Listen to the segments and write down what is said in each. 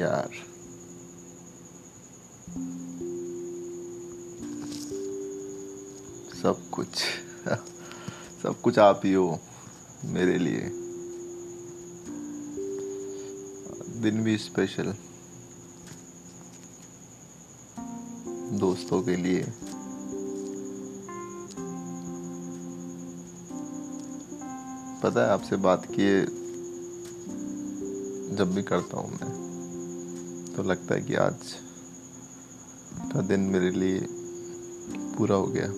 यार सब कुछ सब कुछ आप ही हो मेरे लिए। दिन भी स्पेशल दोस्तों के लिए। पता है आपसे बात किए जब भी करता हूँ मैं। तो लगता है कि आज का दिन मेरे लिए पूरा हो गया।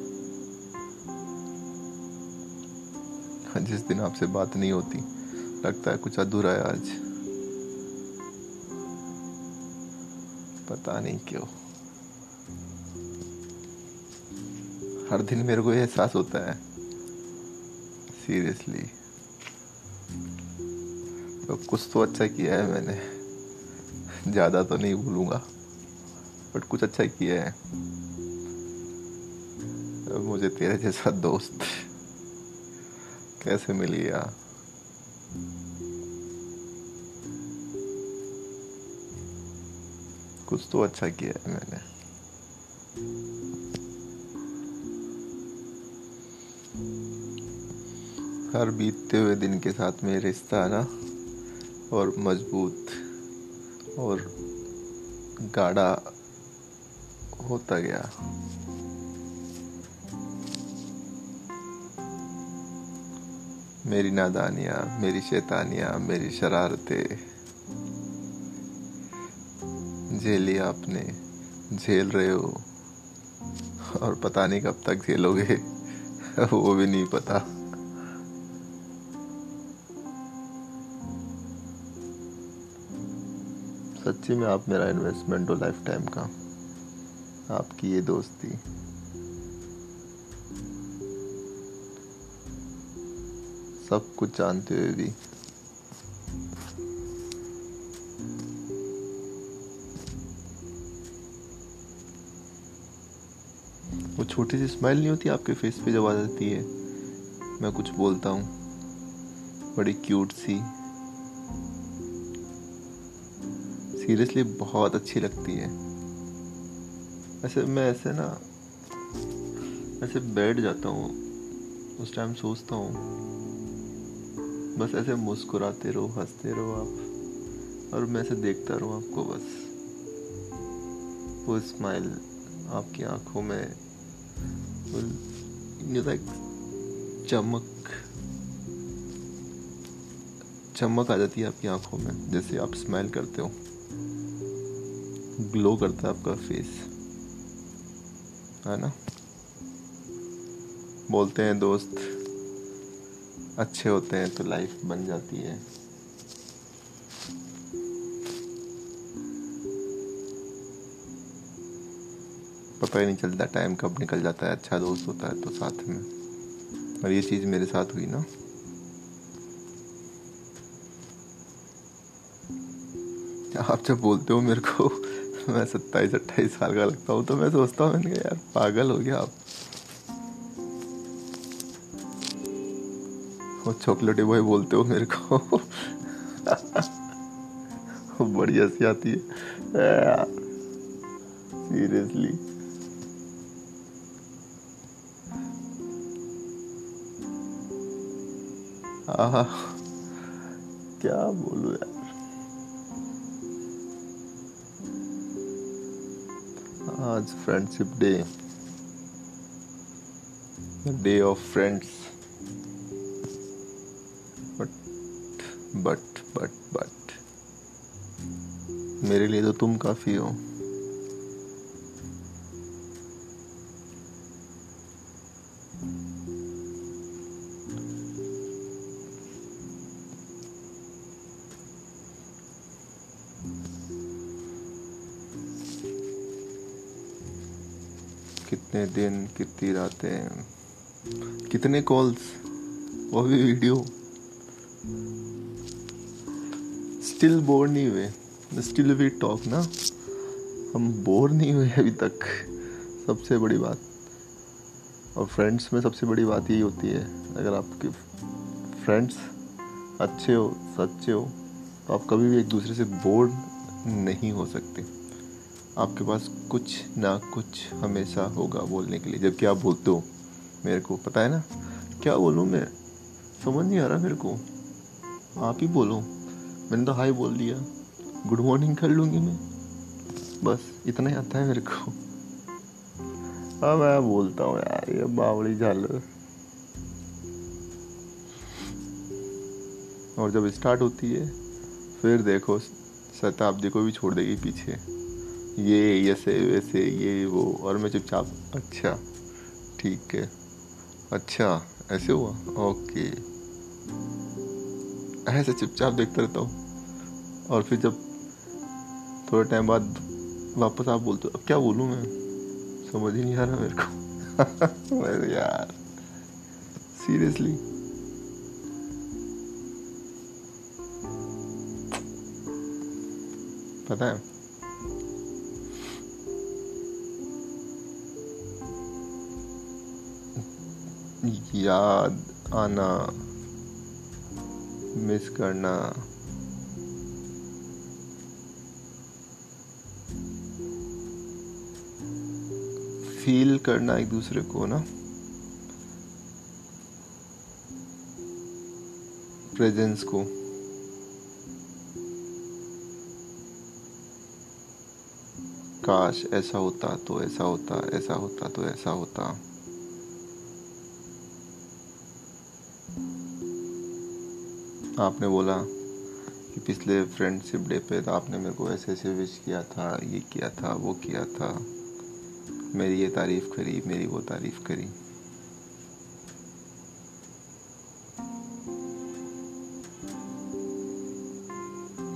जिस दिन आपसे बात नहीं होती, लगता है कुछ अधूरा है आज। पता नहीं क्यों। हर दिन मेरे को यह एहसास होता है। सीरियसली तो कुछ तो अच्छा किया है मैंने। ज़्यादा तो नहीं भूलूँगा बट कुछ अच्छा किया है। मुझे तेरे जैसा दोस्त कैसे मिल गया? कुछ तो अच्छा किया है मैंने। हर बीतते हुए दिन के साथ में रिश्ता ना और मज़बूत और गाढ़ा होता गया। मेरी नादानियाँ, मेरी शैतानियाँ, मेरी शरारतें, झेली आपने, झेल रहे हो, और पता नहीं कब तक झेलोगे, वो भी नहीं पता। सच्ची में आप मेरा इन्वेस्टमेंट हो लाइफ टाइम का, आपकी ये दोस्ती। सब कुछ जानते हुए भी वो छोटी सी स्माइल नहीं होती, आपके फेस पे जब आ जाती है, मैं कुछ बोलता हूँ। बड़ी क्यूट सी। सीरियसली बहुत अच्छी लगती है। ऐसे मैं ऐसे ना, ऐसे बैठ जाता हूँ, उस टाइम सोचता हूँ। बस ऐसे मुस्कुराते रहो, हँसते रहो आप, और मैं ऐसे देखता रहूँ आपको बस। वो स्माइल आपकी आँखों में लाइक चमक चमक आ जाती है आपकी आँखों में, जैसे आप स्माइल करते हो। ग्लो करता है आपका फेस है ना? बोलते हैं दोस्त, अच्छे होते हैं तो लाइफ बन जाती है. पता ही नहीं चलता टाइम कब निकल जाता है अच्छा दोस्त होता है तो साथ में. और ये चीज़ मेरे साथ हुई ना. आप जब बोलते हो मेरे को, मैं सत्ताईस, अट्ठाईस साल का लगता हूँ तो मैं सोचता हूँ, मैंने यार, पागल हो गया आप। वो चॉकलेटी बॉय बोलते हो मेरे को। बड़ी हँसी आती है। सीरियसली। क्या बोलूँ यार? आज friendship day day of friends but but but but मेरे लिए तो तुम काफ़ी हो। कितने दिन, कितनी रातें, कितने कॉल्स वो भी वीडियो स्टिल बोर नहीं हुए। स्टिल वी टॉक ना। हम बोर नहीं हुए अभी तक। सबसे बड़ी बात। और फ्रेंड्स में सबसे बड़ी बात यही होती है। अगर आपके फ्रेंड्स अच्छे हो, सच्चे हो तो आप कभी भी एक दूसरे से बोर नहीं हो सकते। आपके पास कुछ ना कुछ हमेशा होगा बोलने के लिए। जबकि आप बोलते हो? मेरे को पता है ना? क्या बोलूँ मैं? समझ नहीं आ रहा मेरे को। आप ही बोलो। मैंने तो हाई बोल दिया। गुड मॉर्निंग कर लूँगी मैं। बस, इतना ही आता है मेरे को। हाँ मैं बोलता हूँ यार, ये बावड़ी झाल। और जब स्टार्ट होती है, फिर देखो, शताब्दी को भी छोड़ देगी पीछे। ये ऐसे वैसे ये वो, और मैं चुपचाप अच्छा ठीक है अच्छा ऐसे हुआ, ओके। ऐसे चुपचाप देखता रहता हूँ, और फिर जब थोड़े टाइम बाद वापस आप बोलते हो, अब क्या बोलूँ मैं? समझ ही नहीं आ रहा मेरे को। यार सीरियसली पता है याद आना मिस करना। फील करना एक दूसरे को ना। प्रेजेंस को। काश ऐसा होता तो ऐसा होता ऐसा होता तो ऐसा होता। आपने बोला कि पिछले फ्रेंडशिप डे पे तो आपने मेरे को ऐसे ऐसे विश किया था, ये किया था, वो किया था। मेरी ये तारीफ़ करी, मेरी वो तारीफ़ करी।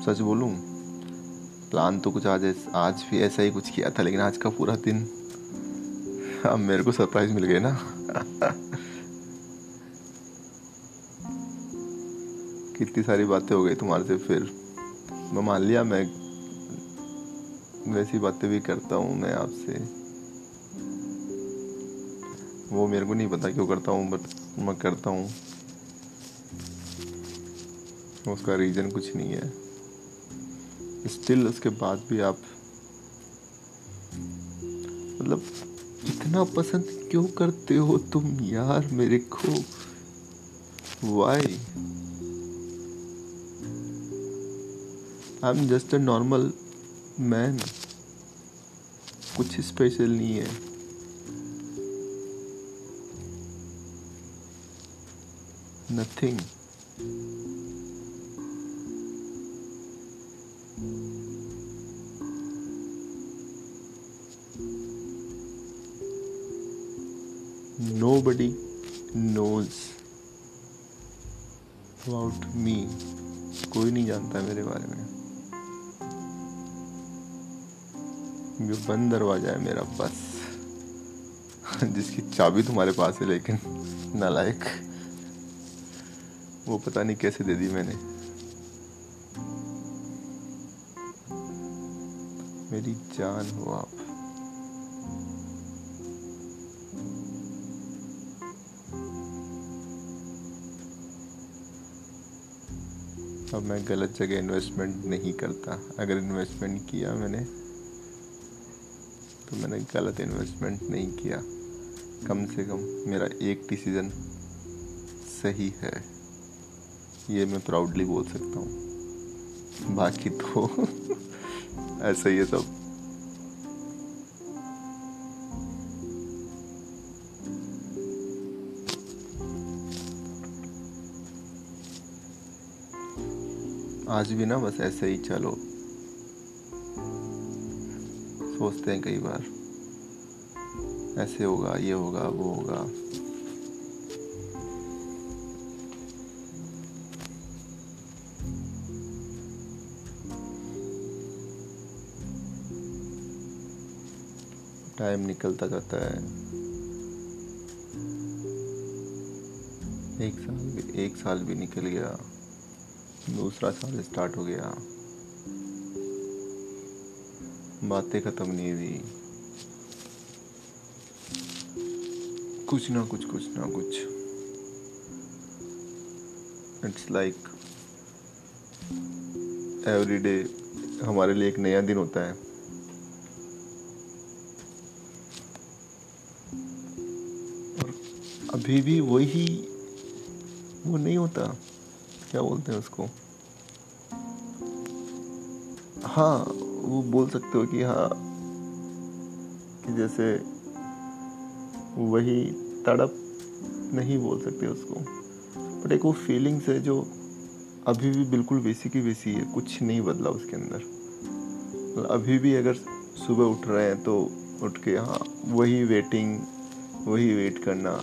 सच बोलूँ प्लान तो कुछ आज आज भी ऐसा ही कुछ किया था, लेकिन आज का पूरा दिन, अब मेरे को सरप्राइज़ मिल गए ना। कितनी सारी बातें हो गई तुम्हारे से, फिर मैं मान लिया, मैं वैसी बातें भी करता हूँ मैं आपसे। वो मेरे को नहीं पता क्यों करता हूँ, बट मैं करता हूँ। उसका रीज़न कुछ नहीं है। स्टिल उसके बाद भी आप मतलब इतना पसंद क्यों करते हो तुम यार मेरे को? Why I am just a normal man कुछ स्पेशल नहीं है। Nothing nobody knows about me. कोई नहीं जानता मेरे बारे में। ये बंद दरवाज़ा है मेरा, बस। जिसकी चाबी तुम्हारे पास है, लेकिन नालायक। वो पता नहीं कैसे दे दी मैंने। मेरी जान हो आप। अब मैं गलत जगह इन्वेस्टमेंट नहीं करता। अगर इन्वेस्टमेंट किया मैंने तो मैंने गलत इन्वेस्टमेंट नहीं किया। कम से कम मेरा एक डिसीज़न सही है। ये मैं प्राउडली बोल सकता हूँ। बाकी तो ऐसा ही है सब। आज भी ना बस ऐसे ही चलो। सोचते हैं कई बार। ऐसे होगा, ये होगा, वो होगा। टाइम निकलता जाता है। एक साल भी एक साल भी निकल गया। दूसरा साल स्टार्ट हो गया। बातें ख़त्म नहीं हुई। कुछ ना कुछ कुछ ना कुछ। इट्स लाइक एवरी डे हमारे लिए एक नया दिन होता है। और अभी भी वही, वो नहीं होता। क्या बोलते हैं उसको? हाँ वो बोल सकते हो कि हाँ कि जैसे वही तड़प नहीं बोल सकते उसको। बट एक वो फीलिंग्स है जो अभी भी बिल्कुल वैसी की वैसी है, कुछ नहीं बदला उसके अंदर। मतलब अभी भी अगर सुबह उठ रहे हैं तो उठ के हाँ वही वेटिंग वही वेट करना।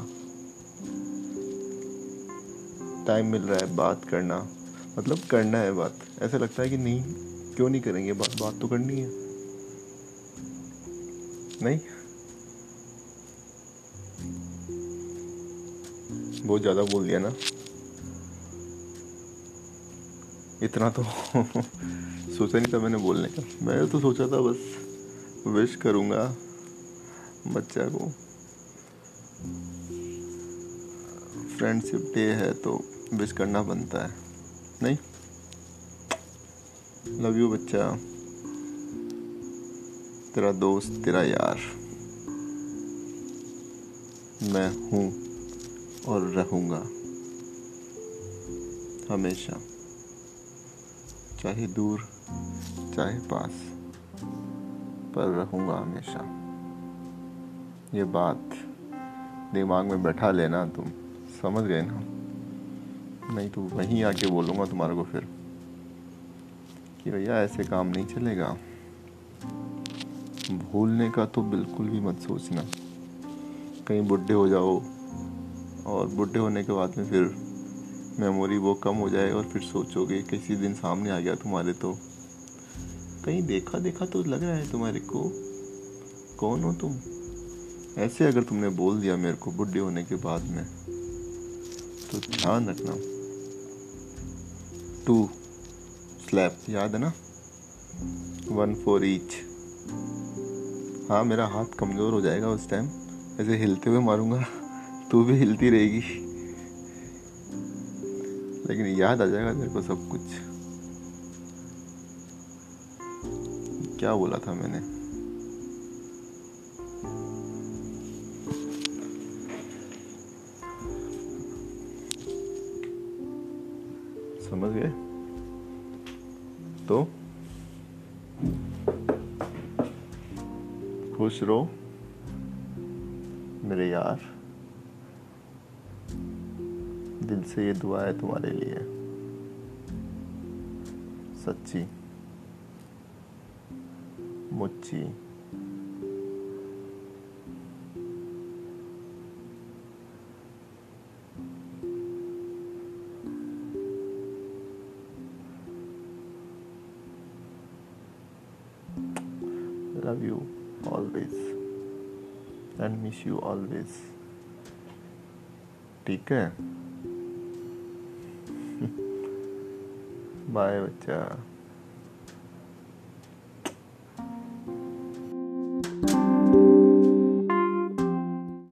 टाइम मिल रहा है, बात करना। मतलब करना है बात। ऐसा लगता है कि नहीं क्यों नहीं करेंगे? बात बात तो करनी है। नहीं? बहुत ज़्यादा बोल दिया ना। इतना तो सोचा नहीं था मैंने बोलने का। मैं तो सोचा था बस विश करूँगा बच्चा को। फ्रेंडशिप डे है तो विश करना बनता है। नहीं? लव यू बच्चा। तेरा दोस्त, तेरा यार। मैं हूँ और रहूँगा। हमेशा। चाहे दूर, चाहे पास, पर रहूँगा हमेशा। ये बात दिमाग में बैठा लेना तुम। समझ गए ना? नहीं तो वहीं आके बोलूँगा तुम्हारे को फिर। कि भैया, ऐसे काम नहीं चलेगा। भूलने का तो बिल्कुल भी मत सोचना। कहीं बुढ़े हो जाओ और बुढ़े होने के बाद में फिर मेमोरी वो कम हो जाए और फिर सोचोगे किसी दिन सामने आ गया तुम्हारे तो। कहीं देखा देखा तो लग रहा है तुम्हारे को। कौन हो तुम? ऐसे अगर तुमने बोल दिया मेरे को बुढ़े होने के बाद में तो ध्यान रखना। टू। स्लैप याद है ना वन फोर ईच हाँ मेरा हाथ कमज़ोर हो जाएगा उस टाइम ऐसे हिलते हुए मारूँगा। तू भी हिलती रहेगी। लेकिन याद आ जाएगा तेरे को सब कुछ। क्या बोला था मैंने? समझ गए? तो खुश रहो मेरे यार। दिल से ये दुआ है तुम्हारे लिए। सच्ची मुच्ची। Love you always and miss you always ठीक है बाय बच्चा